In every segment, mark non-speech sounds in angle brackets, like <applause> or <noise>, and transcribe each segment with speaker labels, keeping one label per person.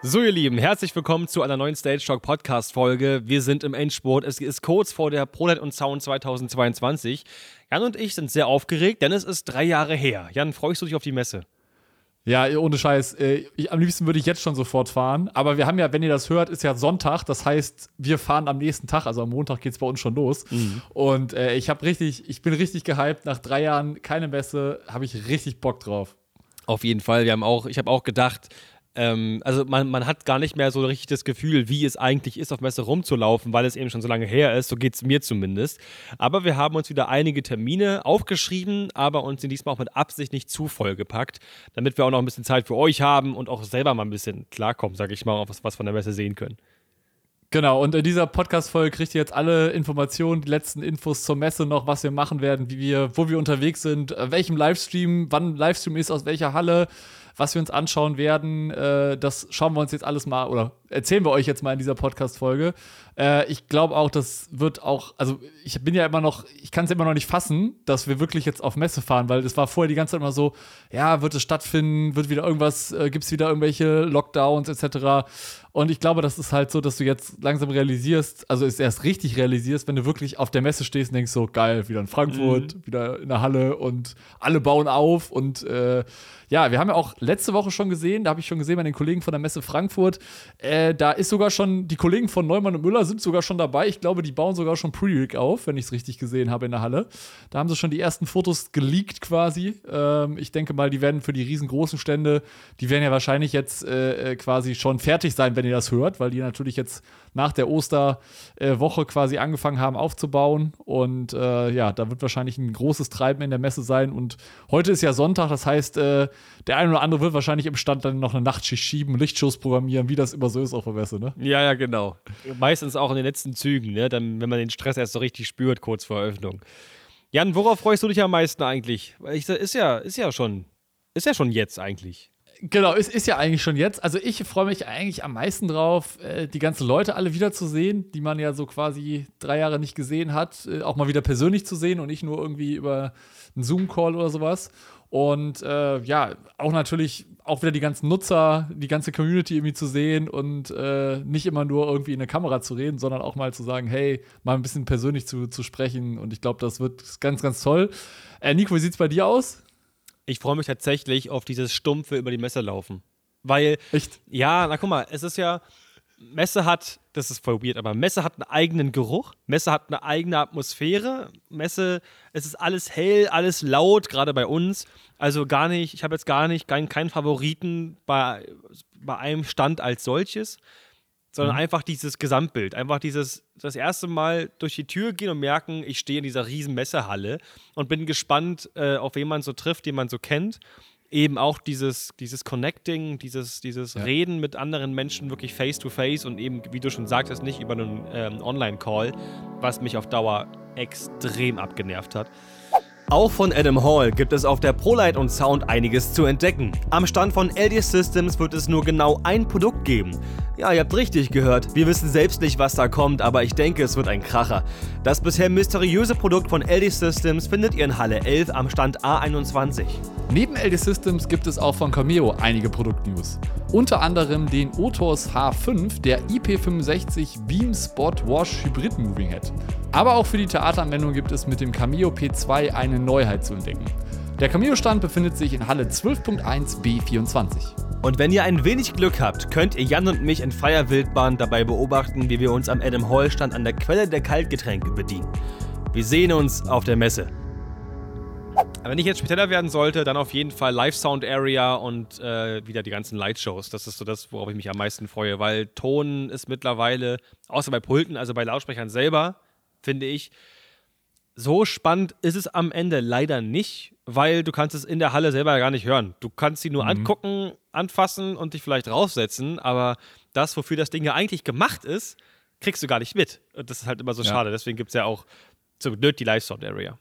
Speaker 1: So, ihr Lieben, herzlich willkommen zu einer neuen Stage Talk Podcast Folge. Wir sind im Endspurt. Es ist kurz vor der ProLight und Sound 2022. Jan und ich sind sehr aufgeregt, denn es ist drei Jahre her. Jan, freust du dich auf die Messe?
Speaker 2: Ja, ohne Scheiß. Äh, ich, am liebsten würde ich jetzt schon sofort fahren. Aber wir haben ja, wenn ihr das hört, ist ja Sonntag. Das heißt, wir fahren am nächsten Tag. Also am Montag geht es bei uns schon los. Mhm. Und äh, ich habe richtig, ich bin richtig gehypt. Nach drei Jahren keine Messe, habe ich richtig Bock drauf.
Speaker 1: Auf jeden Fall. Wir haben auch, ich habe auch gedacht, ähm, also man, man hat gar nicht mehr so richtig das Gefühl, wie es eigentlich ist, auf Messe rumzulaufen, weil es eben schon so lange her ist. So geht es mir zumindest. Aber wir haben uns wieder einige Termine aufgeschrieben, aber uns sind diesmal auch mit Absicht nicht zu voll gepackt, damit wir auch noch ein bisschen Zeit für euch haben und auch selber mal ein bisschen klarkommen, sage ich mal, auf was, was von der Messe sehen können.
Speaker 2: Genau, und in dieser Podcast-Folge kriegt ihr jetzt alle Informationen, die letzten Infos zur Messe noch, was wir machen werden, wie wir, wo wir unterwegs sind, welchem Livestream, wann Livestream ist, aus welcher Halle, was wir uns anschauen werden, äh, das schauen wir uns jetzt alles mal oder erzählen wir euch jetzt mal in dieser Podcast-Folge. Äh, ich glaube auch, das wird auch, also ich bin ja immer noch, ich kann es immer noch nicht fassen, dass wir wirklich jetzt auf Messe fahren, weil es war vorher die ganze Zeit immer so, ja, wird es stattfinden, wird wieder irgendwas, äh, gibt es wieder irgendwelche Lockdowns etc. Und ich glaube, das ist halt so, dass du jetzt langsam realisierst, also es erst richtig realisierst, wenn du wirklich auf der Messe stehst und denkst so, geil, wieder in Frankfurt, mhm. wieder in der Halle und alle bauen auf und äh, ja, wir haben ja auch letzte Woche schon gesehen, da habe ich schon gesehen bei den Kollegen von der Messe Frankfurt, äh, da ist sogar schon, die Kollegen von Neumann und Müller sind sogar schon dabei. Ich glaube, die bauen sogar schon Pre-Rig auf, wenn ich es richtig gesehen habe in der Halle. Da haben sie schon die ersten Fotos geleakt quasi. Ähm, ich denke mal, die werden für die riesengroßen Stände, die werden ja wahrscheinlich jetzt äh, äh quasi schon fertig sein, wenn ihr das hört, weil die natürlich jetzt nach der Osterwoche quasi angefangen haben aufzubauen. Und äh, ja, da wird wahrscheinlich ein großes Treiben in der Messe sein. Und heute ist ja Sonntag, das heißt, äh, der eine oder andere wird wahrscheinlich im Stand dann noch eine Nachtschicht schieben, Lichtshows programmieren, wie das immer so ist auf der Messe, ne?
Speaker 1: Ja, ja, genau. Meistens auch in den letzten Zügen, ne? Dann, wenn man den Stress erst so richtig spürt, kurz vor Eröffnung. Jan, worauf freust du dich am meisten eigentlich? Ich, ist ja, ist ja schon, ist ja schon jetzt eigentlich.
Speaker 2: Genau, es ist ja eigentlich schon jetzt. Also ich freue mich eigentlich am meisten drauf, äh, die ganzen Leute alle wiederzusehen, die man ja so quasi drei Jahre nicht gesehen hat, äh, auch mal wieder persönlich zu sehen und nicht nur irgendwie über einen Zoom-Call oder sowas. Und äh, ja, auch natürlich auch wieder die ganzen Nutzer, die ganze Community irgendwie zu sehen und äh, nicht immer nur irgendwie in eine Kamera zu reden, sondern auch mal zu sagen, hey, mal ein bisschen persönlich zu, zu sprechen. Und ich glaube, das wird ganz, ganz toll. Äh, Nico, wie sieht es bei dir aus?
Speaker 1: Ich freue mich tatsächlich auf dieses stumpfe über die Messe laufen. Weil, Echt? ja, na guck mal, es ist ja, Messe hat, das ist voll weird, aber Messe hat einen eigenen Geruch, Messe hat eine eigene Atmosphäre, Messe, es ist alles hell, alles laut, gerade bei uns. Also gar nicht, ich habe jetzt gar nicht, keinen, keinen Favoriten bei, bei einem Stand als solches sondern mhm. einfach dieses Gesamtbild. Einfach dieses, das erste Mal durch die Tür gehen und merken, ich stehe in dieser riesen Messehalle und bin gespannt, äh, auf wen man so trifft, den man so kennt. Eben auch dieses, dieses Connecting, dieses, dieses ja. Reden mit anderen Menschen wirklich face to face und eben, wie du schon sagtest, nicht über einen ähm, Online-Call, was mich auf Dauer extrem abgenervt hat. Auch von Adam Hall gibt es auf der ProLight und Sound einiges zu entdecken. Am Stand von LD Systems wird es nur genau ein Produkt geben. Ja, ihr habt richtig gehört. Wir wissen selbst nicht, was da kommt, aber ich denke, es wird ein Kracher. Das bisher mysteriöse Produkt von LD Systems findet ihr in Halle 11 am Stand A21.
Speaker 2: Neben LD Systems gibt es auch von Cameo einige Produktnews. Unter anderem den Otos H5, der IP65 Beam Spot Wash Hybrid Moving Head. Aber auch für die Theateranwendung gibt es mit dem Cameo P2 eine Neuheit zu entdecken. Der Cameo-Stand befindet sich in Halle 12.1 B24.
Speaker 1: Und wenn ihr ein wenig Glück habt, könnt ihr Jan und mich in freier Wildbahn dabei beobachten, wie wir uns am Adam Hall Stand an der Quelle der Kaltgetränke bedienen. Wir sehen uns auf der Messe. Wenn ich jetzt spezieller werden sollte, dann auf jeden Fall Live Sound Area und äh, wieder die ganzen Lightshows. Das ist so das, worauf ich mich am meisten freue, weil Ton ist mittlerweile, außer bei Pulten, also bei Lautsprechern selber, finde ich. So spannend ist es am Ende leider nicht, weil du kannst es in der Halle selber gar nicht hören. Du kannst sie nur mhm. angucken, anfassen und dich vielleicht draufsetzen, aber das, wofür das Ding ja eigentlich gemacht ist, kriegst du gar nicht mit. Und das ist halt immer so ja. schade. Deswegen gibt es ja auch zum Glück die Live-Sound-Area.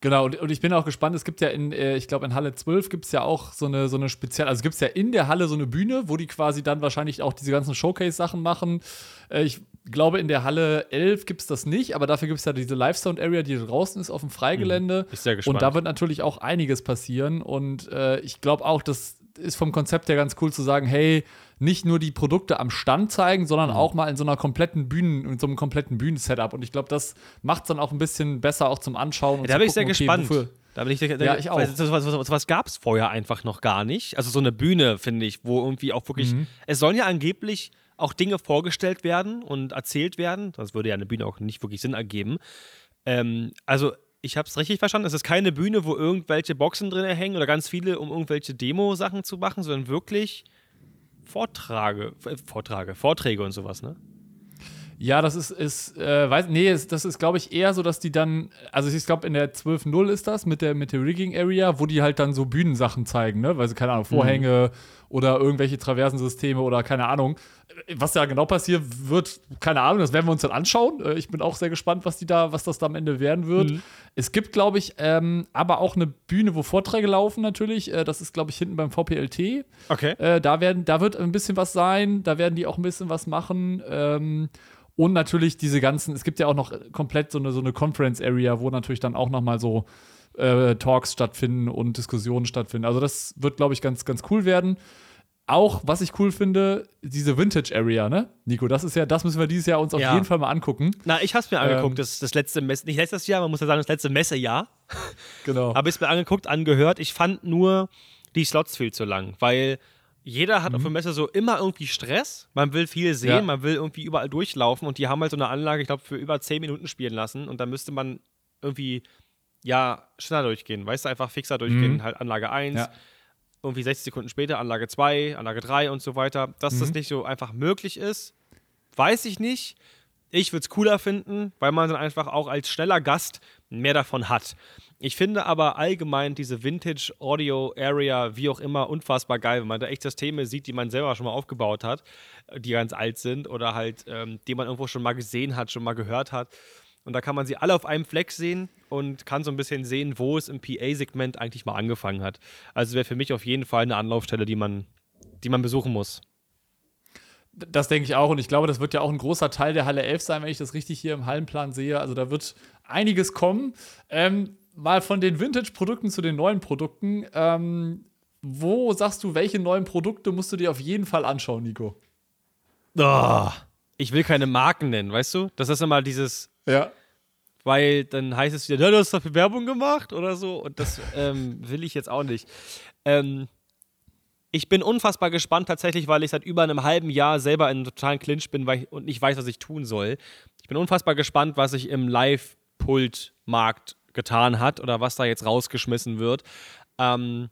Speaker 2: Genau, und, und, ich bin auch gespannt, es gibt ja in, äh, ich glaube, in Halle 12 gibt es ja auch so eine, so eine spezielle, also gibt es ja in der Halle so eine Bühne, wo die quasi dann wahrscheinlich auch diese ganzen Showcase-Sachen machen. Äh, ich glaube, in der Halle 11 gibt es das nicht, aber dafür gibt es ja diese Live-Sound-Area, die draußen ist auf dem Freigelände.
Speaker 1: Mhm. Ist sehr gespannt.
Speaker 2: Und da wird natürlich auch einiges passieren. Und äh, ich glaube auch, dass ist vom Konzept her ganz cool zu sagen, hey, nicht nur die Produkte am Stand zeigen, sondern mhm. auch mal in so einer kompletten Bühnen, in so einem kompletten Bühnensetup. Und ich glaube, das macht es dann auch ein bisschen besser auch zum Anschauen.
Speaker 1: Da bin ich sehr okay, gespannt. Wofür, da bin ich, da, ja, ich auch. So was, was, was gab es vorher einfach noch gar nicht. Also so eine Bühne, finde ich, wo irgendwie auch wirklich. Mhm. Es sollen ja angeblich auch Dinge vorgestellt werden und erzählt werden. Das würde ja eine Bühne auch nicht wirklich Sinn ergeben. Ähm, also ich habe es richtig verstanden. Es ist keine Bühne, wo irgendwelche Boxen drin hängen oder ganz viele, um irgendwelche Demo-Sachen zu machen, sondern wirklich Vortrage, äh, Vortrage, Vorträge und sowas, ne?
Speaker 2: Ja, das ist, ist äh, weiß, nee, das ist, glaube ich, eher so, dass die dann, also ich glaube, in der 12.0 ist das mit der, mit der Rigging-Area, wo die halt dann so Bühnensachen zeigen, ne? Weil sie, keine Ahnung, Vorhänge mhm. Oder irgendwelche Traversensysteme oder keine Ahnung. Was da genau passiert wird, keine Ahnung, das werden wir uns dann anschauen. Äh, ich bin auch sehr gespannt, was die da, was das da am Ende werden wird. Mhm. Es gibt, glaube ich, ähm, aber auch eine Bühne, wo Vorträge laufen natürlich. Äh, das ist, glaube ich, hinten beim VPLT.
Speaker 1: Okay.
Speaker 2: Äh, da, werden, da wird ein bisschen was sein, da werden die auch ein bisschen was machen. Ähm, und natürlich diese ganzen, es gibt ja auch noch komplett so eine, so eine Conference-Area, wo natürlich dann auch noch mal so äh, Talks stattfinden und Diskussionen stattfinden. Also das wird, glaube ich, ganz, ganz cool werden. Auch, was ich cool finde, diese Vintage-Area, ne? Nico, das ist ja, das müssen wir dieses Jahr uns auf ja. jeden Fall mal angucken.
Speaker 1: Na, ich hab's mir ähm, angeguckt, das, das letzte Messe, nicht letztes Jahr, man muss ja sagen, das letzte Messejahr. <laughs>
Speaker 2: Genau.
Speaker 1: Habe ich es mir angeguckt, angehört. Ich fand nur die Slots viel zu lang, weil jeder hat mhm. auf der Messe so immer irgendwie Stress. Man will viel sehen, ja. man will irgendwie überall durchlaufen und die haben halt so eine Anlage, ich glaube, für über 10 Minuten spielen lassen und dann müsste man irgendwie, ja, schneller durchgehen. Weißt du, einfach fixer durchgehen. Mhm. Halt Anlage 1, ja. irgendwie 60 Sekunden später Anlage 2, Anlage 3 und so weiter. Dass mhm. das nicht so einfach möglich ist, weiß ich nicht. Ich würde es cooler finden, weil man dann einfach auch als schneller Gast mehr davon hat. Ich finde aber allgemein diese Vintage Audio Area, wie auch immer, unfassbar geil, wenn man da echt Systeme sieht, die man selber schon mal aufgebaut hat, die ganz alt sind oder halt, ähm, die man irgendwo schon mal gesehen hat, schon mal gehört hat. Und da kann man sie alle auf einem Fleck sehen und kann so ein bisschen sehen, wo es im PA-Segment eigentlich mal angefangen hat. Also wäre für mich auf jeden Fall eine Anlaufstelle, die man, die man besuchen muss.
Speaker 2: Das denke ich auch. Und ich glaube, das wird ja auch ein großer Teil der Halle 11 sein, wenn ich das richtig hier im Hallenplan sehe. Also da wird einiges kommen. Ähm, mal von den Vintage-Produkten zu den neuen Produkten. Ähm, wo sagst du, welche neuen Produkte musst du dir auf jeden Fall anschauen, Nico?
Speaker 1: Oh, ich will keine Marken nennen, weißt du? Das ist immer dieses.
Speaker 2: Ja.
Speaker 1: Weil dann heißt es wieder, ja, du hast dafür Werbung gemacht oder so. Und das ähm, will ich jetzt auch nicht. Ähm, ich bin unfassbar gespannt tatsächlich, weil ich seit über einem halben Jahr selber in einem totalen Clinch bin ich, und nicht weiß, was ich tun soll. Ich bin unfassbar gespannt, was ich im Live-Pult-Markt getan hat oder was da jetzt rausgeschmissen wird. Ähm,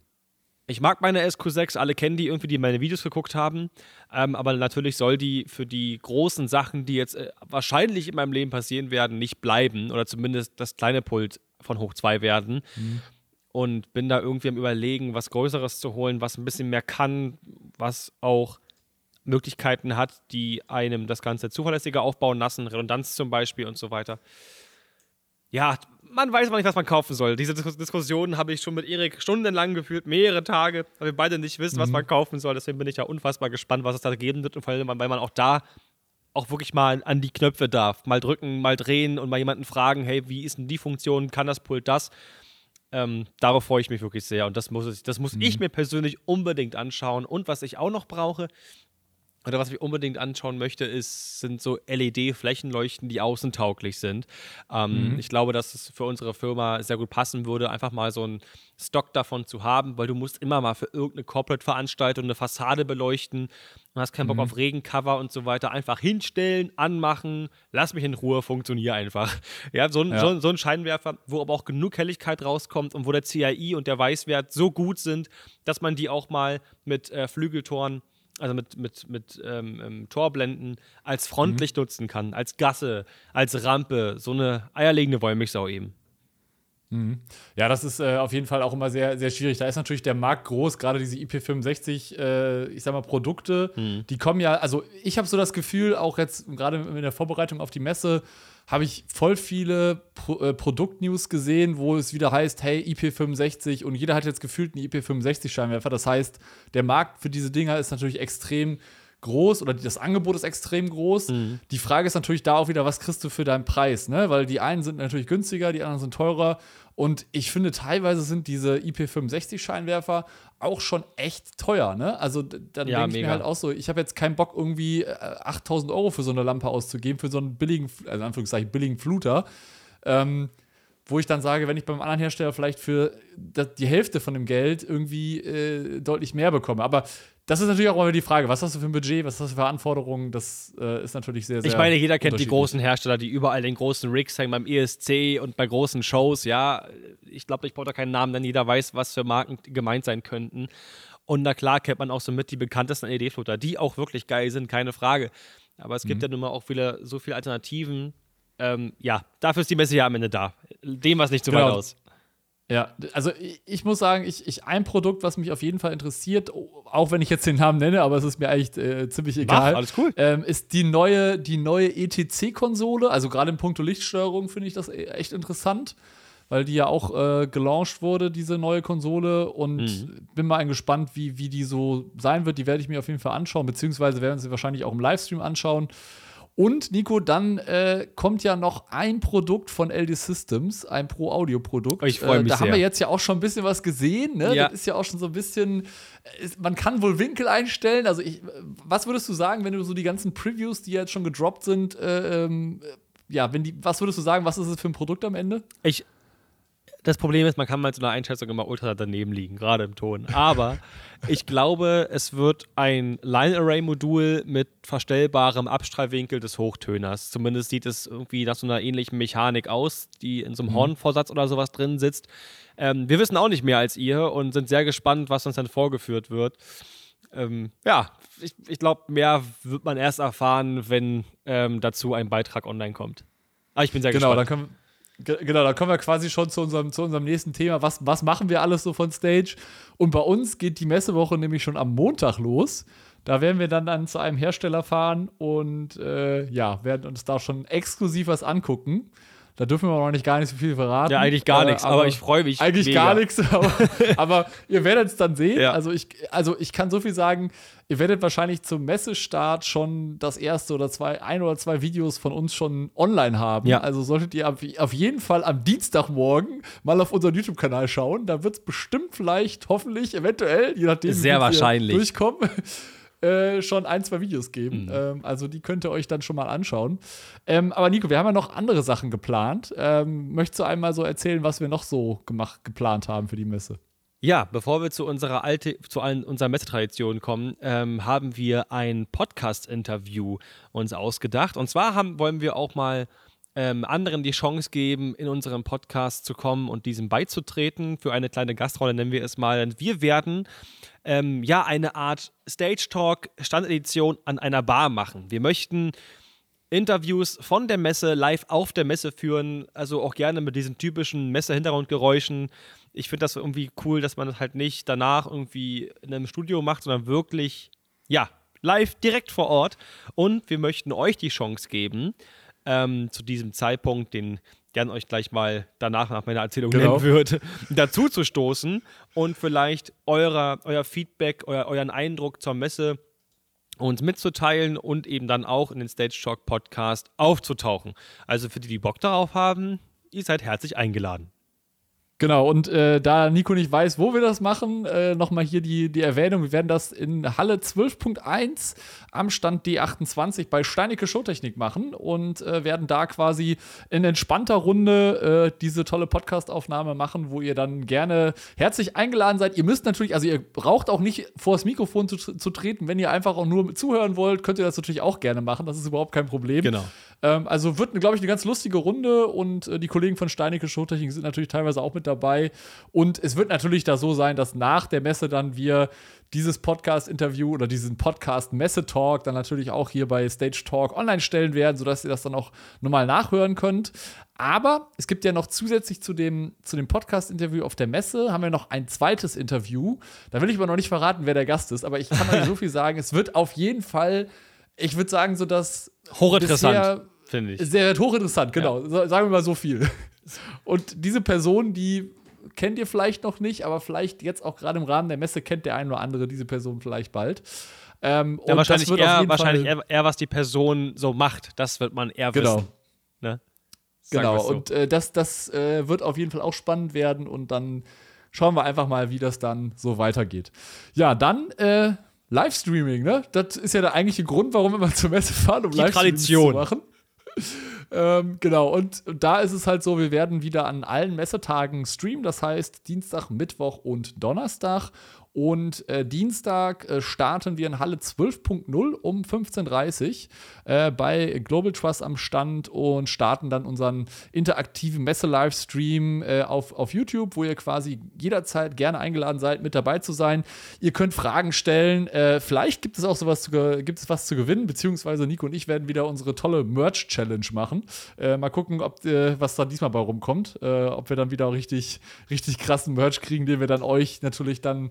Speaker 1: ich mag meine SQ6, alle kennen die irgendwie, die meine Videos geguckt haben. Ähm, aber natürlich soll die für die großen Sachen, die jetzt äh, wahrscheinlich in meinem Leben passieren werden, nicht bleiben. Oder zumindest das kleine Pult von Hoch 2 werden. Mhm. Und bin da irgendwie am Überlegen, was Größeres zu holen, was ein bisschen mehr kann, was auch Möglichkeiten hat, die einem das Ganze zuverlässiger aufbauen lassen, Redundanz zum Beispiel und so weiter. Ja, man weiß aber nicht, was man kaufen soll. Diese Diskussion habe ich schon mit Erik stundenlang geführt, mehrere Tage, weil wir beide nicht wissen, mhm. was man kaufen soll. Deswegen bin ich ja unfassbar gespannt, was es da geben wird und vor allem, weil man auch da auch wirklich mal an die Knöpfe darf. Mal drücken, mal drehen und mal jemanden fragen, hey, wie ist denn die Funktion, kann das Pult das? Ähm, darauf freue ich mich wirklich sehr und das muss, ich, das muss mhm. ich mir persönlich unbedingt anschauen. Und was ich auch noch brauche, oder was ich unbedingt anschauen möchte, ist, sind so LED-Flächenleuchten, die außentauglich sind. Ähm, mhm. Ich glaube, dass es für unsere Firma sehr gut passen würde, einfach mal so einen Stock davon zu haben, weil du musst immer mal für irgendeine Corporate-Veranstaltung eine Fassade beleuchten und hast keinen Bock mhm. auf Regencover und so weiter. Einfach hinstellen, anmachen, lass mich in Ruhe, funktioniere einfach. <laughs> Ja, so ein, ja. So, so ein Scheinwerfer, wo aber auch genug Helligkeit rauskommt und wo der CII und der Weißwert so gut sind, dass man die auch mal mit äh, Flügeltoren also mit, mit, mit ähm, ähm, Torblenden, als Frontlicht mhm. nutzen kann, als Gasse, als Rampe, so eine eierlegende Wollmilchsau eben.
Speaker 2: Mhm. Ja, das ist äh, auf jeden Fall auch immer sehr, sehr schwierig. Da ist natürlich der Markt groß, gerade diese IP65, äh, ich sag mal, Produkte, mhm. die kommen ja, also ich habe so das Gefühl, auch jetzt gerade in der Vorbereitung auf die Messe, habe ich voll viele Pro äh, Produktnews gesehen, wo es wieder heißt, hey, IP65 und jeder hat jetzt gefühlt einen IP65-Scheinwerfer. Das heißt, der Markt für diese Dinger ist natürlich extrem groß oder das Angebot ist extrem groß. Mhm. Die Frage ist natürlich da auch wieder, was kriegst du für deinen Preis, ne? Weil die einen sind natürlich günstiger, die anderen sind teurer. Und ich finde, teilweise sind diese IP65-Scheinwerfer auch schon echt teuer, ne? Also dann ja, denke ich mir halt auch so, ich habe jetzt keinen Bock, irgendwie 8000 äh, Euro für so eine Lampe auszugeben, für so einen billigen, also in Anführungszeichen billigen Fluter. Ähm, wo ich dann sage, wenn ich beim anderen Hersteller vielleicht für die Hälfte von dem Geld irgendwie äh, deutlich mehr bekomme. Aber das ist natürlich auch immer die Frage, was hast du für ein Budget, was hast du für Anforderungen? Das äh, ist natürlich sehr, sehr.
Speaker 1: Ich meine, jeder kennt die großen Hersteller, die überall den großen Rigs hängen beim ESC und bei großen Shows. Ja, ich glaube, ich brauche da keinen Namen, denn jeder weiß, was für Marken gemeint sein könnten. Und na klar kennt man auch so mit die bekanntesten LED-Floater, die auch wirklich geil sind, keine Frage. Aber es gibt mhm. ja nun mal auch viele, so viele Alternativen. Ähm, ja, dafür ist die Messe ja am Ende da. Dem war es nicht zu genau. weit aus.
Speaker 2: Ja, also ich, muss sagen, ich, ich, ein Produkt, was mich auf jeden Fall interessiert, auch wenn ich jetzt den Namen nenne, aber es ist mir eigentlich äh, ziemlich egal.
Speaker 1: Mach, alles cool.
Speaker 2: Ähm, ist die neue, die neue ETC-Konsole. Also gerade in puncto Lichtsteuerung finde ich das e, echt interessant, weil die ja auch äh, gelauncht wurde, diese neue Konsole. Und mhm. bin mal gespannt, wie, wie die so sein wird. Die werde ich mir auf jeden Fall anschauen, beziehungsweise werden sie wahrscheinlich auch im Livestream anschauen. Und Nico, dann äh, kommt ja noch ein Produkt von LD Systems, ein Pro-Audio-Produkt.
Speaker 1: Ich freue mich
Speaker 2: äh, Da
Speaker 1: sehr.
Speaker 2: haben wir jetzt ja auch schon ein bisschen was gesehen. Ne? Ja. Das ist ja auch schon so ein bisschen. Ist, man kann wohl Winkel einstellen. Also, ich, was würdest du sagen, wenn du so die ganzen Previews, die jetzt schon gedroppt sind, äh, ähm, ja, wenn die, was würdest du sagen, was ist es für ein Produkt am Ende?
Speaker 1: Ich, das Problem ist, man kann mal zu einer Einschätzung immer ultra daneben liegen, gerade im Ton. Aber <laughs> ich glaube, es wird ein Line-Array-Modul mit verstellbarem Abstrahlwinkel des Hochtöners. Zumindest sieht es irgendwie nach so einer ähnlichen Mechanik aus, die in so einem mhm. Hornvorsatz oder sowas drin sitzt. Ähm, wir wissen auch nicht mehr als ihr und sind sehr gespannt, was uns dann vorgeführt wird. Ähm, ja, ich, ich glaube, mehr wird man erst erfahren, wenn ähm, dazu ein Beitrag online kommt. Aber ich bin sehr
Speaker 2: genau,
Speaker 1: gespannt.
Speaker 2: Genau, dann können, Genau, da kommen wir quasi schon zu unserem, zu unserem nächsten Thema. Was, was machen wir alles so von Stage? Und bei uns geht die Messewoche nämlich schon am Montag los. Da werden wir dann, dann zu einem Hersteller fahren und äh, ja, werden uns da schon exklusiv was angucken. Da dürfen wir noch nicht gar nicht so viel verraten.
Speaker 1: Ja, eigentlich gar äh, nichts, aber, aber, ich freue mich.
Speaker 2: Eigentlich mega. gar nichts, <laughs> aber, aber ihr werdet es dann sehen. Ja. Also, ich, also ich kann so viel sagen, ihr werdet wahrscheinlich zum Messestart schon das erste oder zwei, ein oder zwei Videos von uns schon online haben. Ja. Also solltet ihr auf jeden Fall am Dienstagmorgen mal auf unseren YouTube-Kanal schauen. Da wird es bestimmt vielleicht, hoffentlich, eventuell, je nachdem,
Speaker 1: Sehr wie wahrscheinlich.
Speaker 2: durchkommen. Äh, schon ein, zwei Videos geben. Mhm. Ähm, also die könnt ihr euch dann schon mal anschauen. Ähm, aber Nico, wir haben ja noch andere Sachen geplant. Ähm, möchtest du einmal so erzählen, was wir noch so gemacht, geplant haben für die Messe?
Speaker 1: Ja, bevor wir zu unserer alte, zu unserer Messetradition kommen, ähm, haben wir ein Podcast-Interview uns ausgedacht. Und zwar haben, wollen wir auch mal ähm, anderen die Chance geben, in unserem Podcast zu kommen und diesem beizutreten. Für eine kleine Gastrolle nennen wir es mal. Wir werden ähm, ja eine Art Stage Talk Standedition an einer Bar machen. Wir möchten Interviews von der Messe live auf der Messe führen, also auch gerne mit diesen typischen Messe-Hintergrundgeräuschen. Ich finde das irgendwie cool, dass man das halt nicht danach irgendwie in einem Studio macht, sondern wirklich, ja, live direkt vor Ort. Und wir möchten euch die Chance geben, ähm, zu diesem Zeitpunkt, den Jan euch gleich mal danach nach meiner Erzählung genau. nennen wird, <laughs> dazu zu stoßen und vielleicht eurer, euer Feedback, euer, euren Eindruck zur Messe uns mitzuteilen und eben dann auch in den Stage Talk Podcast aufzutauchen. Also für die, die Bock darauf haben, ihr seid herzlich eingeladen.
Speaker 2: Genau, und äh, da Nico nicht weiß, wo wir das machen, äh, nochmal hier die, die Erwähnung. Wir werden das in Halle 12.1 am Stand D28 bei Steinecke Showtechnik machen und äh, werden da quasi in entspannter Runde äh, diese tolle Podcastaufnahme machen, wo ihr dann gerne herzlich eingeladen seid. Ihr müsst natürlich, also ihr braucht auch nicht vor das Mikrofon zu, zu treten. Wenn ihr einfach auch nur zuhören wollt, könnt ihr das natürlich auch gerne machen. Das ist überhaupt kein Problem.
Speaker 1: Genau.
Speaker 2: Ähm, also wird, glaube ich, eine ganz lustige Runde und äh, die Kollegen von Steinecke Showtechnik sind natürlich teilweise auch mit dabei. Und es wird natürlich da so sein, dass nach der Messe dann wir dieses Podcast-Interview oder diesen Podcast-Messe-Talk dann natürlich auch hier bei Stage Talk online stellen werden, sodass ihr das dann auch nochmal nachhören könnt. Aber es gibt ja noch zusätzlich zu dem, zu dem Podcast-Interview auf der Messe, haben wir noch ein zweites Interview. Da will ich aber noch nicht verraten, wer der Gast ist, aber ich kann euch so <laughs> viel sagen, es wird auf jeden Fall, ich würde sagen, so das
Speaker 1: Hochinteressant, finde ich.
Speaker 2: Sehr hochinteressant, genau. Ja. Sagen wir mal so viel. <laughs> Und diese Person, die kennt ihr vielleicht noch nicht, aber vielleicht jetzt auch gerade im Rahmen der Messe kennt der ein oder andere diese Person vielleicht bald.
Speaker 1: Ähm, ja, wahrscheinlich, eher, wahrscheinlich eher, eher, was die Person so macht. Das wird man eher
Speaker 2: genau.
Speaker 1: wissen. Ne?
Speaker 2: Genau, so. und äh, das, das äh, wird auf jeden Fall auch spannend werden und dann schauen wir einfach mal, wie das dann so weitergeht. Ja, dann äh, Livestreaming, ne? Das ist ja der eigentliche Grund, warum wir mal zur Messe fahren, um Livestreaming zu machen. ähm, genau, und da ist es halt so, wir werden wieder an allen Messetagen streamen, das heißt Dienstag, Mittwoch und Donnerstag. Und äh, Dienstag äh, starten wir in Halle 12.0 um 15.30 Uhr äh, bei Global Trust am Stand und starten dann unseren interaktiven Messe-Livestream äh, auf, auf YouTube, wo ihr quasi jederzeit gerne eingeladen seid, mit dabei zu sein. Ihr könnt Fragen stellen. Äh, vielleicht gibt es auch sowas zu, gibt es was zu gewinnen, beziehungsweise Nico und ich werden wieder unsere tolle Merch-Challenge machen. Äh, mal gucken, ob, was da diesmal bei rumkommt. ob wir dann wieder richtig, richtig krassen Merch kriegen, den wir dann euch natürlich dann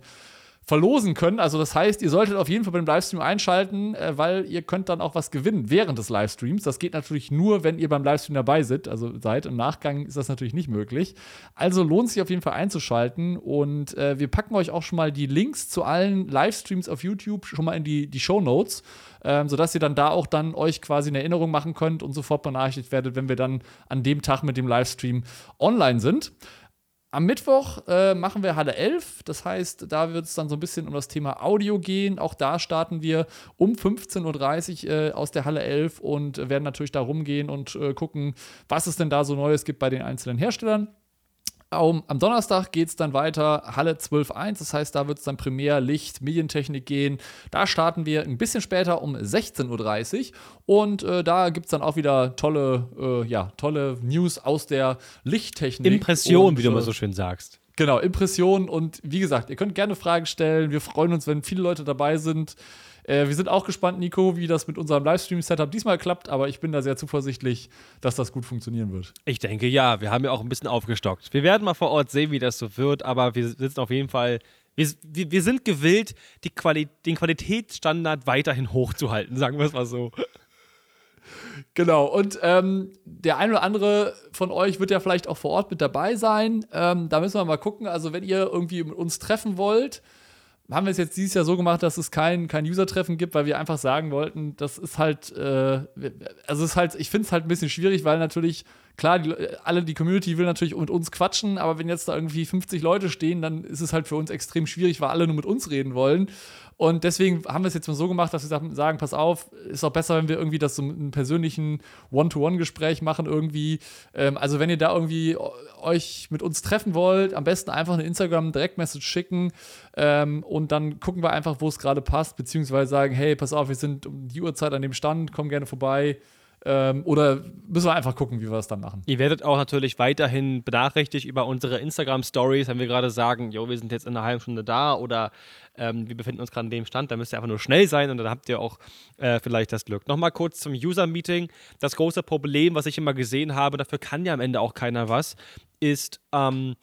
Speaker 2: verlosen können. Also das heißt, ihr solltet auf jeden Fall beim Livestream einschalten, äh, weil ihr könnt dann auch was gewinnen während des Livestreams. Das geht natürlich nur, wenn ihr beim Livestream dabei seid. Also seid. Im Nachgang ist das natürlich nicht möglich. Also lohnt sich auf jeden Fall einzuschalten und äh, wir packen euch auch schon mal die Links zu allen Livestreams auf YouTube schon mal in die, die Show Notes. Ähm, sodass ihr dann da auch dann euch quasi eine Erinnerung machen könnt und sofort benachrichtigt werdet, wenn wir dann an dem Tag mit dem Livestream online sind. Am Mittwoch äh, machen wir Halle 11. Das heißt, da wird es dann so ein bisschen um das Thema Audio gehen. Auch da starten wir um 15.30 Uhr äh, aus der Halle 11 und werden natürlich da rumgehen und äh, gucken, was es denn da so Neues gibt bei den einzelnen Herstellern. Um, am Donnerstag geht es dann weiter, Halle 12.1, das heißt, da wird es dann Primär, Licht, Medientechnik gehen. Da starten wir ein bisschen später um 16.30 Uhr und äh, da gibt es dann auch wieder tolle, äh, ja, tolle News aus der Lichttechnik.
Speaker 1: Impression, und, wie du immer so schön sagst.
Speaker 2: Genau, Impressionen und wie gesagt, ihr könnt gerne Fragen stellen. Wir freuen uns, wenn viele Leute dabei sind. Äh, wir sind auch gespannt, Nico, wie das mit unserem Livestream-Setup diesmal klappt, aber ich bin da sehr zuversichtlich, dass das gut funktionieren wird.
Speaker 1: Ich denke ja, wir haben ja auch ein bisschen aufgestockt. Wir werden mal vor Ort sehen, wie das so wird, aber wir sitzen auf jeden Fall wir, wir, wir, sind gewillt, Quali den Qualitätsstandard weiterhin hochzuhalten, sagen wir es mal so.
Speaker 2: Genau, und ähm, der ein oder andere von euch wird ja vielleicht auch vor Ort mit dabei sein. Ähm, da müssen wir mal gucken. Also, wenn ihr irgendwie mit uns treffen wollt, haben wir es jetzt dieses Jahr so gemacht, dass es kein, kein User-Treffen gibt, weil wir einfach sagen wollten, das ist halt, äh, also ist halt, ich finde es halt ein bisschen schwierig, weil natürlich, klar, die, alle die Community will natürlich mit uns quatschen, aber wenn jetzt da irgendwie 50 Leute stehen, dann ist es halt für uns extrem schwierig, weil alle nur mit uns reden wollen. Und deswegen haben wir es jetzt mal so gemacht, dass wir sagen, pass auf, ist auch besser, wenn wir irgendwie das so mit einem persönlichen One-to-One-Gespräch machen irgendwie. Ähm, also wenn ihr da irgendwie euch mit uns treffen wollt, am besten einfach eine Instagram-Direktmessage schicken ähm, und dann gucken wir einfach, wo es gerade passt, beziehungsweise sagen, hey, pass auf, wir sind um die Uhrzeit an dem Stand, komm gerne vorbei. Ähm, oder müssen wir einfach gucken, wie wir es dann machen?
Speaker 1: Ihr werdet auch natürlich weiterhin benachrichtigt über unsere Instagram-Stories, wenn wir gerade sagen, jo, wir sind jetzt in einer halben Stunde da oder ähm, wir befinden uns gerade an dem Stand, da müsst ihr einfach nur schnell sein und dann habt ihr auch äh, vielleicht das Glück. Nochmal kurz zum User-Meeting. Das große Problem, was ich immer gesehen habe, dafür kann ja am Ende auch keiner was, ist, ähm,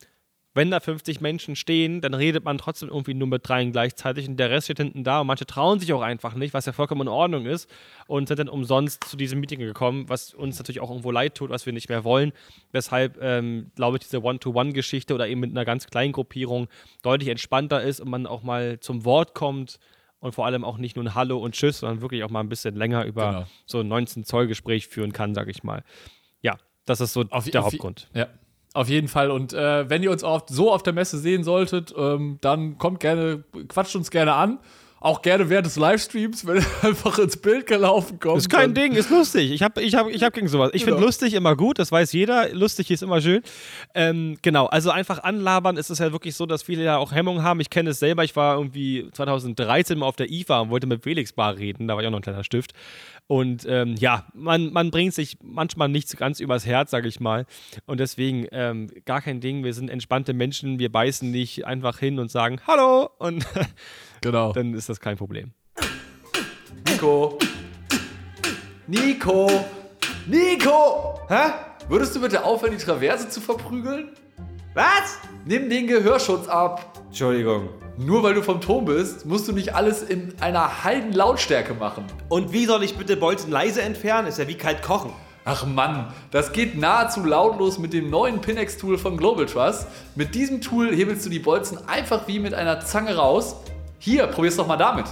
Speaker 1: wenn da 50 Menschen stehen, dann redet man trotzdem irgendwie nur mit dreien gleichzeitig und der Rest steht hinten da und manche trauen sich auch einfach nicht, was ja vollkommen in Ordnung ist und sind dann umsonst zu diesem Meeting gekommen, was uns natürlich auch irgendwo leid tut, was wir nicht mehr wollen. Weshalb, ähm, glaube ich, diese One-to-One-Geschichte oder eben mit einer ganz kleinen Gruppierung deutlich entspannter ist und man auch mal zum Wort kommt und vor allem auch nicht nur ein Hallo und Tschüss, sondern wirklich auch mal ein bisschen länger über genau. so ein 19-Zoll-Gespräch führen kann, sage ich mal. Ja, das ist so auf, der auf, Hauptgrund.
Speaker 2: Ja, auf jeden Fall. Und äh, wenn ihr uns oft so auf der Messe sehen solltet, ähm, dann kommt gerne, quatscht uns gerne an. Auch gerne während des Livestreams, wenn ihr <laughs> einfach ins Bild gelaufen kommt.
Speaker 1: Ist kein Ding, ist lustig. Ich habe ich hab, ich hab gegen sowas. Ich genau. finde lustig immer gut, das weiß jeder. Lustig ist immer schön. Ähm, genau, also einfach anlabern. Es ist ja wirklich so, dass viele ja auch Hemmungen haben. Ich kenne es selber. Ich war irgendwie 2013 mal auf der IFA und wollte mit Felix Bar reden. Da war ich auch noch ein kleiner Stift. Und ähm, ja, man, man bringt sich manchmal nicht so ganz übers Herz, sage ich mal. Und deswegen ähm, gar kein Ding. Wir sind entspannte Menschen. Wir beißen nicht einfach hin und sagen Hallo und <laughs> genau. dann ist das kein Problem.
Speaker 2: Nico. Nico. Nico. Hä? Würdest du bitte aufhören, die Traverse zu verprügeln?
Speaker 1: Was?
Speaker 2: Nimm den Gehörschutz ab.
Speaker 1: Entschuldigung.
Speaker 2: Nur weil du vom Ton bist, musst du nicht alles in einer halben Lautstärke machen.
Speaker 1: Und wie soll ich bitte Bolzen leise entfernen? Ist ja wie kalt kochen.
Speaker 2: Ach Mann, das geht nahezu lautlos mit dem neuen Pinex-Tool von Global Trust. Mit diesem Tool hebelst du die Bolzen einfach wie mit einer Zange raus. Hier, probier's doch mal damit.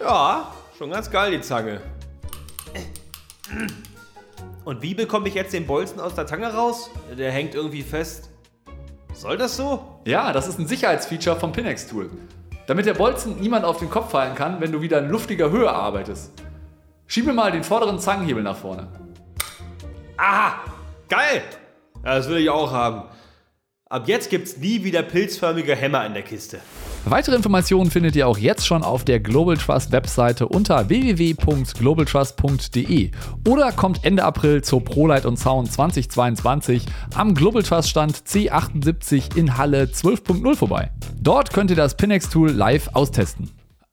Speaker 3: Ja, schon ganz geil die Zange. Und wie bekomme ich jetzt den Bolzen aus der Zange raus? Der hängt irgendwie fest. Soll das so?
Speaker 2: Ja, das ist ein Sicherheitsfeature vom Pinex-Tool. Damit der Bolzen niemand auf den Kopf fallen kann, wenn du wieder in luftiger Höhe arbeitest. Schiebe mal den vorderen Zangenhebel nach vorne.
Speaker 3: Aha! Geil! Ja, das will ich auch haben. Ab jetzt gibt's nie wieder pilzförmige Hämmer in der Kiste.
Speaker 2: Weitere Informationen findet ihr auch jetzt schon auf der Global Trust Webseite unter www.globaltrust.de oder kommt Ende April zur ProLight und Sound 2022 am Global Trust Stand C78 in Halle 12.0 vorbei. Dort könnt ihr das Pinex Tool live austesten.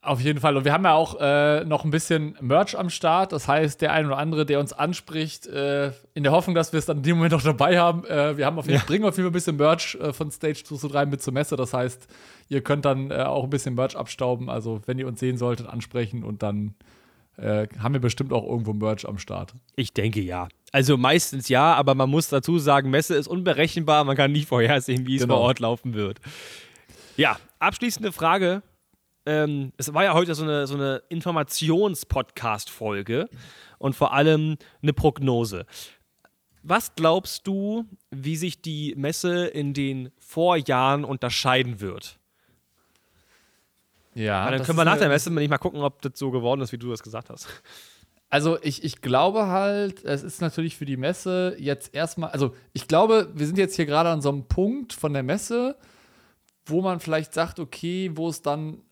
Speaker 2: Auf jeden Fall. Und wir haben ja auch äh, noch ein bisschen Merch am Start. Das heißt, der ein oder andere, der uns anspricht, äh, in der Hoffnung, dass wir es dann in dem Moment noch dabei haben. Äh, wir haben auf jeden, ja. bringen auf jeden Fall ein bisschen Merch äh, von Stage 2 zu 3 mit zur Messe. Das heißt, ihr könnt dann äh, auch ein bisschen Merch abstauben. Also, wenn ihr uns sehen solltet, ansprechen und dann äh, haben wir bestimmt auch irgendwo Merch am Start.
Speaker 1: Ich denke ja. Also meistens ja, aber man muss dazu sagen, Messe ist unberechenbar. Man kann nie vorhersehen, wie es genau. vor Ort laufen wird. Ja, abschließende Frage ähm, es war ja heute so eine, so eine Informations-Podcast-Folge und vor allem eine Prognose. Was glaubst du, wie sich die Messe in den Vorjahren unterscheiden wird? Ja. Weil dann können wir nach der Messe nicht mal gucken, ob das so geworden ist, wie du das gesagt hast.
Speaker 2: Also ich, ich glaube halt, es ist natürlich für die Messe jetzt erstmal, also ich glaube, wir sind jetzt hier gerade an so einem Punkt von der Messe, wo man vielleicht sagt, okay, wo es dann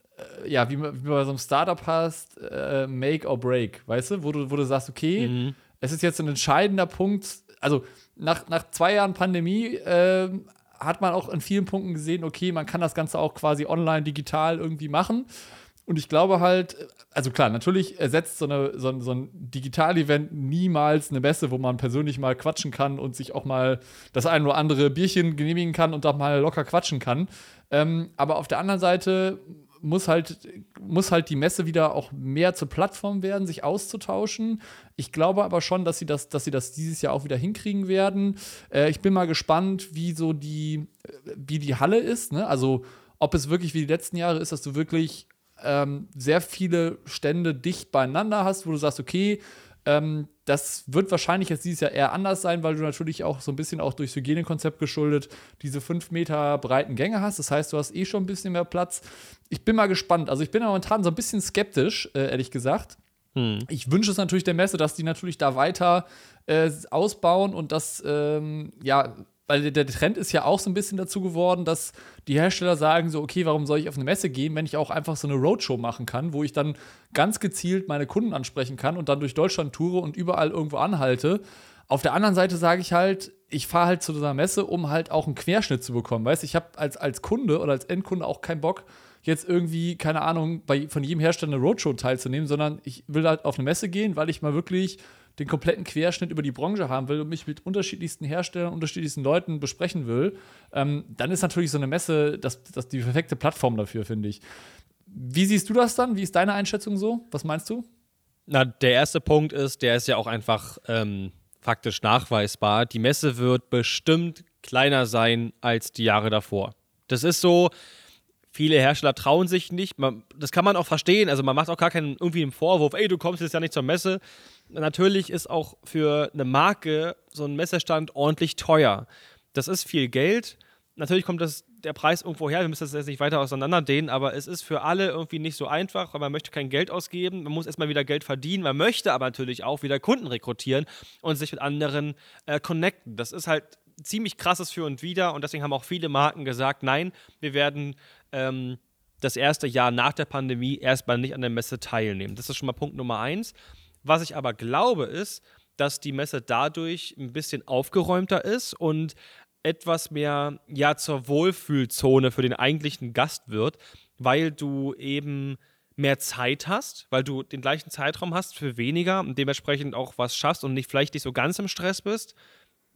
Speaker 2: ja, wie, wie bei so einem Startup hast, äh, Make or Break, weißt du, wo du, wo du sagst, okay, mhm. es ist jetzt ein entscheidender Punkt, also nach, nach zwei Jahren Pandemie äh, hat man auch in vielen Punkten gesehen, okay, man kann das Ganze auch quasi online, digital irgendwie machen. Und ich glaube halt, also klar, natürlich ersetzt so, eine, so, ein, so ein Digital-Event niemals eine Messe, wo man persönlich mal quatschen kann und sich auch mal das ein oder andere Bierchen genehmigen kann und auch mal locker quatschen kann. Ähm, aber auf der anderen Seite muss halt, muss halt die Messe wieder auch mehr zur Plattform werden, sich auszutauschen. Ich glaube aber schon, dass sie das, dass sie das dieses Jahr auch wieder hinkriegen werden. Äh, ich bin mal gespannt, wie so die, wie die Halle ist. Ne? Also ob es wirklich wie die letzten Jahre ist, dass du wirklich ähm, sehr viele Stände dicht beieinander hast, wo du sagst, okay, ähm, das wird wahrscheinlich jetzt dieses Jahr eher anders sein, weil du natürlich auch so ein bisschen auch durchs Hygienekonzept geschuldet diese fünf Meter breiten Gänge hast. Das heißt, du hast eh schon ein bisschen mehr Platz. Ich bin mal gespannt. Also ich bin momentan so ein bisschen skeptisch, äh, ehrlich gesagt. Hm. Ich wünsche es natürlich der Messe, dass die natürlich da weiter äh, ausbauen und dass ähm, ja weil der Trend ist ja auch so ein bisschen dazu geworden, dass die Hersteller sagen so, okay, warum soll ich auf eine Messe gehen, wenn ich auch einfach so eine Roadshow machen kann, wo ich dann ganz gezielt meine Kunden ansprechen kann und dann durch Deutschland toure und überall irgendwo anhalte. Auf der anderen Seite sage ich halt, ich fahre halt zu dieser Messe, um halt auch einen Querschnitt zu bekommen. Weißt ich habe als, als Kunde oder als Endkunde auch keinen Bock, jetzt irgendwie, keine Ahnung, bei, von jedem Hersteller eine Roadshow teilzunehmen, sondern ich will halt auf eine Messe gehen, weil ich mal wirklich den kompletten Querschnitt über die Branche haben will und mich mit unterschiedlichsten Herstellern, unterschiedlichsten Leuten besprechen will, ähm, dann ist natürlich so eine Messe das, das die perfekte Plattform dafür, finde ich. Wie siehst du das dann? Wie ist deine Einschätzung so? Was meinst du?
Speaker 1: Na, der erste Punkt ist, der ist ja auch einfach ähm, faktisch nachweisbar. Die Messe wird bestimmt kleiner sein als die Jahre davor. Das ist so, viele Hersteller trauen sich nicht. Man, das kann man auch verstehen. Also man macht auch gar keinen irgendwie einen Vorwurf, ey, du kommst jetzt ja nicht zur Messe natürlich ist auch für eine Marke so ein Messestand ordentlich teuer. Das ist viel Geld. Natürlich kommt das, der Preis irgendwo her, wir müssen das jetzt nicht weiter auseinanderdehnen, aber es ist für alle irgendwie nicht so einfach, weil man möchte kein Geld ausgeben, man muss erstmal wieder Geld verdienen, man möchte aber natürlich auch wieder Kunden rekrutieren und sich mit anderen äh, connecten. Das ist halt ziemlich krasses Für und Wider und deswegen haben auch viele Marken gesagt, nein, wir werden ähm, das erste Jahr nach der Pandemie erstmal nicht an der Messe teilnehmen. Das ist schon mal Punkt Nummer eins. Was ich aber glaube, ist, dass die Messe dadurch ein bisschen aufgeräumter ist und etwas mehr ja zur Wohlfühlzone für den eigentlichen Gast wird, weil du eben mehr Zeit hast, weil du den gleichen Zeitraum hast für weniger und dementsprechend auch was schaffst und nicht vielleicht nicht so ganz im Stress bist.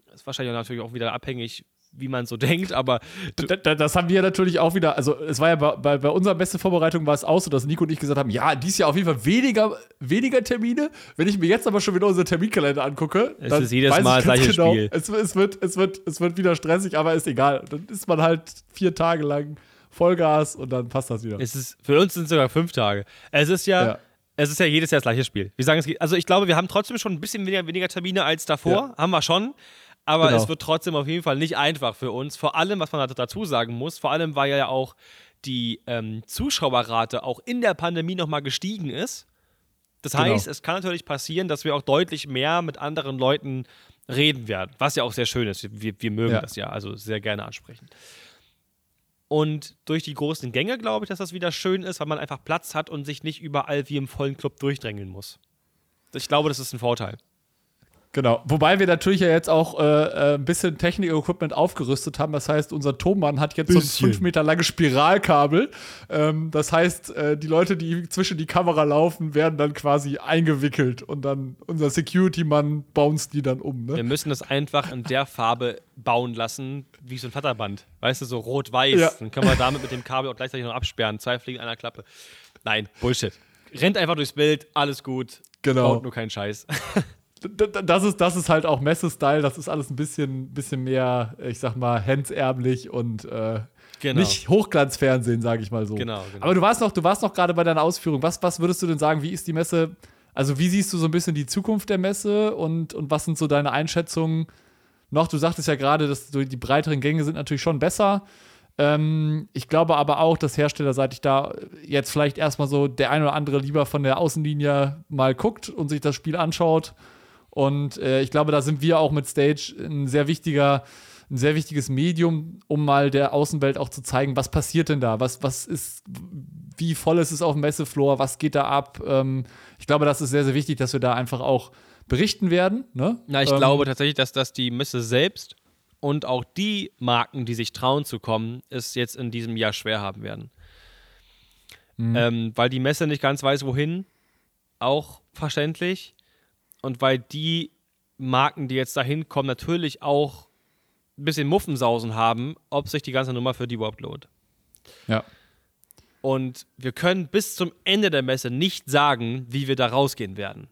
Speaker 1: Das ist wahrscheinlich natürlich auch wieder abhängig, wie man so <laughs> denkt, aber.
Speaker 2: Das, das, haben wir natürlich auch wieder, also es war ja bei, bei, bei unserer Messevorbereitung war es auch so, dass Nico und ich gesagt haben, ja, dies Jahr auf jeden Fall weniger, weniger Termine. Wenn ich mir jetzt aber schon wieder unseren Terminkalender angucke,
Speaker 1: es ist jedes Mal das gleiche genau, Spiel.
Speaker 2: Es, es, wird, es, wird, es wird wieder stressig, aber ist egal. Dann ist man halt vier Tage lang Vollgas und dann passt das wieder.
Speaker 1: Es ist, für uns sind es sogar fünf Tage. Es ist ja, ja. Es ist ja jedes Jahr das gleiche Spiel. Wir sagen, es geht, also ich glaube, wir haben trotzdem schon ein bisschen weniger, weniger Termine als davor. Ja. Haben wir schon. Aber genau. es wird trotzdem auf jeden Fall nicht einfach für uns. Vor allem, was man dazu sagen muss, vor allem, weil ja auch die ähm, Zuschauerrate auch in der Pandemie nochmal gestiegen ist. Das genau. heißt, es kann natürlich passieren, dass wir auch deutlich mehr mit anderen Leuten reden werden, was ja auch sehr schön ist. Wir, wir mögen ja. das ja, also sehr gerne ansprechen. Und durch die großen Gänge glaube ich, dass das wieder schön ist, weil man einfach Platz hat und sich nicht überall wie im vollen Club durchdrängeln muss. Ich glaube, das ist ein Vorteil.
Speaker 2: Genau. Wobei wir natürlich ja jetzt auch äh, äh, ein bisschen Technik-Equipment aufgerüstet haben. Das heißt, unser Tonmann hat jetzt bisschen. so ein 5 Meter langes Spiralkabel. Ähm, das heißt, äh, die Leute, die zwischen die Kamera laufen, werden dann quasi eingewickelt und dann unser Security-Mann bounced die dann um. Ne?
Speaker 1: Wir müssen das einfach in der Farbe bauen lassen, wie so ein Flatterband. Weißt du, so rot-weiß. Ja. Dann können wir damit mit dem Kabel auch gleichzeitig noch absperren. Zwei Fliegen in einer Klappe. Nein, Bullshit. Rennt einfach durchs Bild, alles gut.
Speaker 2: Genau.
Speaker 1: Baut nur keinen Scheiß. <laughs>
Speaker 2: das ist, das ist halt auch Messe-Style, das ist alles ein bisschen, bisschen mehr, ich sag mal, hemdsärmlich und äh, genau. nicht Hochglanzfernsehen, sage ich mal so.
Speaker 1: Genau, genau.
Speaker 2: Aber du warst noch, du warst noch gerade bei deiner Ausführung. Was, was würdest du denn sagen, wie ist die Messe? Also, wie siehst du so ein bisschen die Zukunft der Messe und, und was sind so deine Einschätzungen noch? Du sagtest ja gerade, dass die breiteren Gänge sind natürlich schon besser. Ähm, ich glaube aber auch, dass herstellerseitig da jetzt vielleicht erstmal so der ein oder andere lieber von der Außenlinie mal guckt und sich das Spiel anschaut und äh, ich glaube, da sind wir auch mit Stage ein sehr wichtiger, ein sehr wichtiges Medium, um mal der Außenwelt auch zu zeigen, was passiert denn da? Was, was ist, wie voll ist es auf dem Messefloor? Was geht da ab? Ähm, ich glaube, das ist sehr, sehr wichtig, dass wir da einfach auch berichten werden. Ne?
Speaker 1: Na, ich ähm, glaube tatsächlich, dass das die Messe selbst und auch die Marken, die sich trauen zu kommen, es jetzt in diesem Jahr schwer haben werden. Mhm. Ähm, weil die Messe nicht ganz weiß, wohin. Auch verständlich und weil die Marken, die jetzt da hinkommen, natürlich auch ein bisschen Muffensausen haben, ob sich die ganze Nummer für die überhaupt lohnt.
Speaker 2: Ja.
Speaker 1: Und wir können bis zum Ende der Messe nicht sagen, wie wir da rausgehen werden.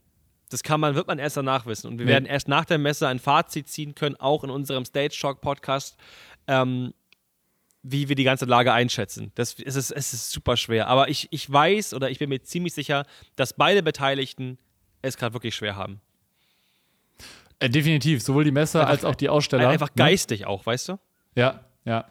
Speaker 1: Das kann man, wird man erst danach wissen. Und wir nee. werden erst nach der Messe ein Fazit ziehen können, auch in unserem Stage Shock Podcast, ähm, wie wir die ganze Lage einschätzen. Das, es, ist, es ist super schwer. Aber ich, ich weiß oder ich bin mir ziemlich sicher, dass beide Beteiligten es gerade wirklich schwer haben.
Speaker 2: Äh, definitiv, sowohl die Messe einfach, als auch die Aussteller.
Speaker 1: Einfach ne? geistig ne? auch, weißt du?
Speaker 2: Ja, ja.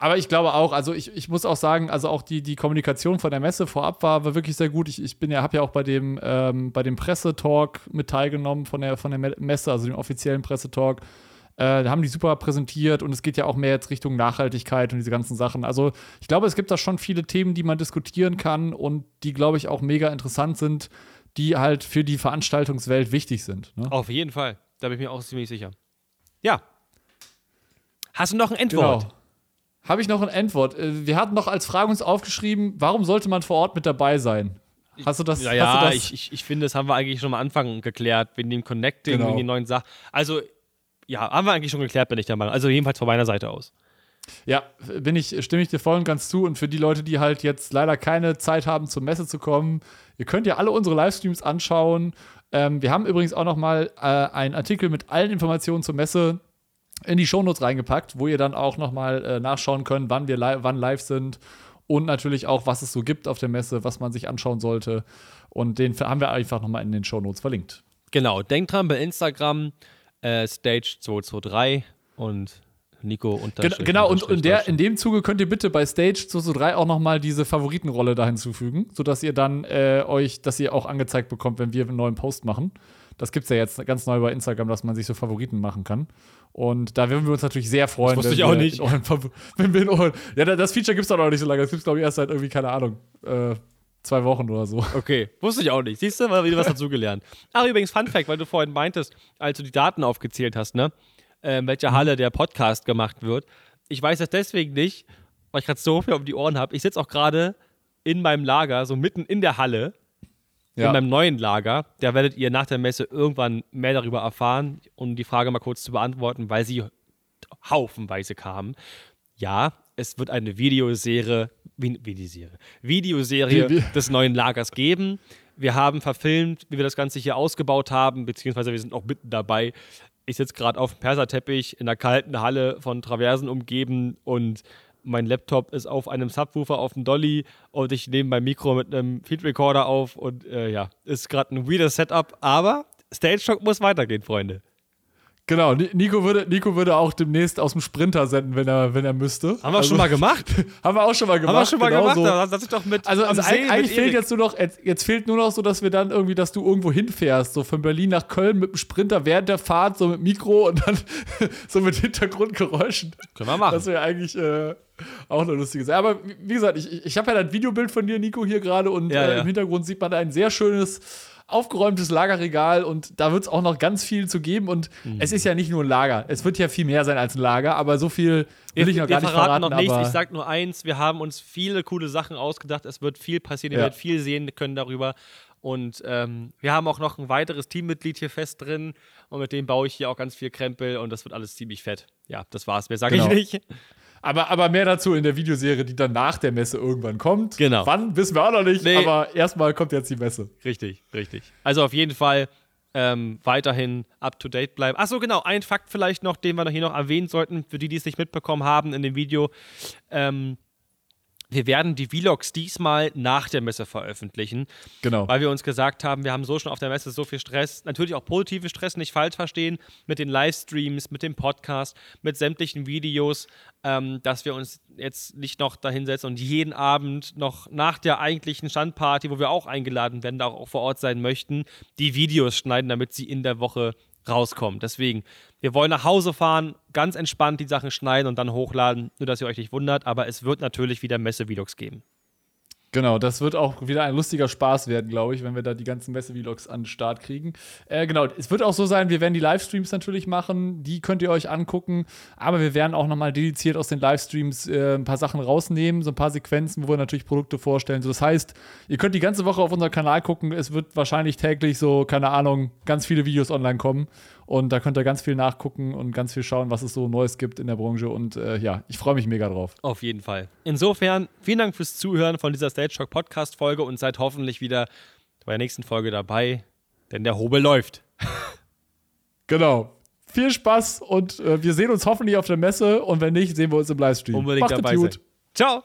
Speaker 2: Aber ich glaube auch, also ich, ich muss auch sagen, also auch die, die Kommunikation von der Messe vorab war, war wirklich sehr gut. Ich, ich bin ja, habe ja auch bei dem, ähm, bei dem Pressetalk mit teilgenommen von der, von der Messe, also dem offiziellen Pressetalk. Äh, da haben die super präsentiert und es geht ja auch mehr jetzt Richtung Nachhaltigkeit und diese ganzen Sachen. Also ich glaube, es gibt da schon viele Themen, die man diskutieren kann und die, glaube ich, auch mega interessant sind die halt für die Veranstaltungswelt wichtig sind. Ne?
Speaker 1: Auf jeden Fall. Da bin ich mir auch ziemlich sicher. Ja. Hast du noch ein Endwort? Genau.
Speaker 2: Habe ich noch ein Endwort? Äh, wir hatten noch als Frage uns aufgeschrieben, warum sollte man vor Ort mit dabei sein? Hast du das?
Speaker 1: Ja, ja das? Ich, ich, ich, finde, das haben wir eigentlich schon am Anfang geklärt, wegen dem Connecting, genau. wegen den neuen Sachen. Also, ja, haben wir eigentlich schon geklärt, bin ich der Meinung. Also, jedenfalls von meiner Seite aus.
Speaker 2: Ja, bin ich, stimme ich dir voll und ganz zu. Und für die Leute, die halt jetzt leider keine Zeit haben, zur Messe zu kommen, Ihr könnt ja alle unsere Livestreams anschauen. Ähm, wir haben übrigens auch noch mal äh, einen Artikel mit allen Informationen zur Messe in die Shownotes reingepackt, wo ihr dann auch noch mal äh, nachschauen könnt, wann wir li wann live sind und natürlich auch, was es so gibt auf der Messe, was man sich anschauen sollte. Und den haben wir einfach noch mal in den Shownotes verlinkt.
Speaker 1: Genau, denkt dran bei Instagram äh, Stage223 und Nico
Speaker 2: unterstrich. Genau, und in, der, in dem Zuge könnt ihr bitte bei Stage 223 auch nochmal diese Favoritenrolle da hinzufügen, sodass ihr dann äh, euch, dass ihr auch angezeigt bekommt, wenn wir einen neuen Post machen. Das gibt es ja jetzt ganz neu bei Instagram, dass man sich so Favoriten machen kann. Und da würden wir uns natürlich sehr freuen. Das
Speaker 1: wusste ich auch nicht. <laughs>
Speaker 2: wenn wir in euren, ja, das Feature gibt es doch noch nicht so lange. Das gibt es, glaube ich, erst seit irgendwie, keine Ahnung, äh, zwei Wochen oder so. <laughs>
Speaker 1: Okay, wusste ich auch nicht. Siehst du, mal wieder was dazugelernt. Ach, übrigens, Fun Fact, weil du vorhin meintest, als du die Daten aufgezählt hast, ne? In welcher Halle der Podcast gemacht wird. Ich weiß das deswegen nicht, weil ich gerade so viel um die Ohren habe. Ich sitze auch gerade in meinem Lager, so mitten in der Halle, ja. in meinem neuen Lager. Da werdet ihr nach der Messe irgendwann mehr darüber erfahren, um die Frage mal kurz zu beantworten, weil sie haufenweise kam. Ja, es wird eine Videoserie, Videoserie, Videoserie wie? des neuen Lagers geben. Wir haben verfilmt, wie wir das Ganze hier ausgebaut haben, beziehungsweise wir sind auch mitten dabei, ich sitze gerade auf dem Perserteppich in der kalten Halle von Traversen umgeben und mein Laptop ist auf einem Subwoofer auf dem Dolly und ich nehme mein Mikro mit einem Feed Recorder auf und äh, ja, ist gerade ein weirdes Setup, aber Stage Shock muss weitergehen, Freunde.
Speaker 2: Genau, Nico würde, Nico würde auch demnächst aus dem Sprinter senden, wenn er, wenn er müsste.
Speaker 1: Haben wir also, schon mal gemacht? <laughs>
Speaker 2: haben wir auch schon mal gemacht.
Speaker 1: Haben wir schon mal
Speaker 2: genau
Speaker 1: gemacht,
Speaker 2: so.
Speaker 1: da saß ich doch mit.
Speaker 2: Also, also eigentlich fehlt jetzt nur noch, jetzt, jetzt, fehlt nur noch so, dass wir dann irgendwie, dass du irgendwo hinfährst, so von Berlin nach Köln mit dem Sprinter während der Fahrt, so mit Mikro und dann <laughs> so mit Hintergrundgeräuschen.
Speaker 1: Können wir machen.
Speaker 2: Das wäre eigentlich äh, auch eine lustige Sache. Aber wie gesagt, ich, ich habe ja das Videobild von dir, Nico, hier gerade und ja, äh, ja. im Hintergrund sieht man ein sehr schönes aufgeräumtes Lagerregal und da wird es auch noch ganz viel zu geben. Und mhm. es ist ja nicht nur ein Lager. Es wird ja viel mehr sein als ein Lager, aber so viel will wir, ich noch gar nicht verraten.
Speaker 1: noch nichts. Ich sag nur eins: Wir haben uns viele coole Sachen ausgedacht. Es wird viel passieren. Ihr ja. werdet viel sehen können darüber. Und ähm, wir haben auch noch ein weiteres Teammitglied hier fest drin. Und mit dem baue ich hier auch ganz viel Krempel. Und das wird alles ziemlich fett. Ja, das war's. Mehr sage genau. ich nicht.
Speaker 2: Aber, aber mehr dazu in der Videoserie, die dann nach der Messe irgendwann kommt.
Speaker 1: Genau.
Speaker 2: Wann, wissen wir auch noch nicht, nee. aber erstmal kommt jetzt die Messe.
Speaker 1: Richtig, richtig. Also auf jeden Fall ähm, weiterhin up to date bleiben. Achso, genau, ein Fakt vielleicht noch, den wir hier noch erwähnen sollten, für die, die es nicht mitbekommen haben in dem Video. Ähm, wir werden die Vlogs diesmal nach der Messe veröffentlichen.
Speaker 2: Genau.
Speaker 1: Weil wir uns gesagt haben, wir haben so schon auf der Messe so viel Stress. Natürlich auch positive Stress, nicht falsch verstehen, mit den Livestreams, mit dem Podcast, mit sämtlichen Videos, ähm, dass wir uns jetzt nicht noch dahinsetzen und jeden Abend noch nach der eigentlichen Standparty, wo wir auch eingeladen werden, da auch vor Ort sein möchten, die Videos schneiden, damit sie in der Woche rauskommen. Deswegen, wir wollen nach Hause fahren, ganz entspannt die Sachen schneiden und dann hochladen, nur dass ihr euch nicht wundert, aber es wird natürlich wieder Messe-Vlogs geben.
Speaker 2: Genau, das wird auch wieder ein lustiger Spaß werden, glaube ich, wenn wir da die ganzen Messe-Vlogs an den Start kriegen. Äh, genau, es wird auch so sein, wir werden die Livestreams natürlich machen, die könnt ihr euch angucken, aber wir werden auch nochmal dediziert aus den Livestreams äh, ein paar Sachen rausnehmen, so ein paar Sequenzen, wo wir natürlich Produkte vorstellen. So, das heißt, ihr könnt die ganze Woche auf unserem Kanal gucken, es wird wahrscheinlich täglich so, keine Ahnung, ganz viele Videos online kommen und da könnt ihr ganz viel nachgucken und ganz viel schauen, was es so Neues gibt in der Branche. Und äh, ja, ich freue mich mega drauf.
Speaker 1: Auf jeden Fall. Insofern, vielen Dank fürs Zuhören von dieser Stage Shock Podcast-Folge und seid hoffentlich wieder bei der nächsten Folge dabei, denn der Hobel läuft. <laughs>
Speaker 2: genau. Viel Spaß und äh, wir sehen uns hoffentlich auf der Messe und wenn nicht, sehen wir uns im Livestream.
Speaker 1: Unbedingt Macht dabei sein. Ciao.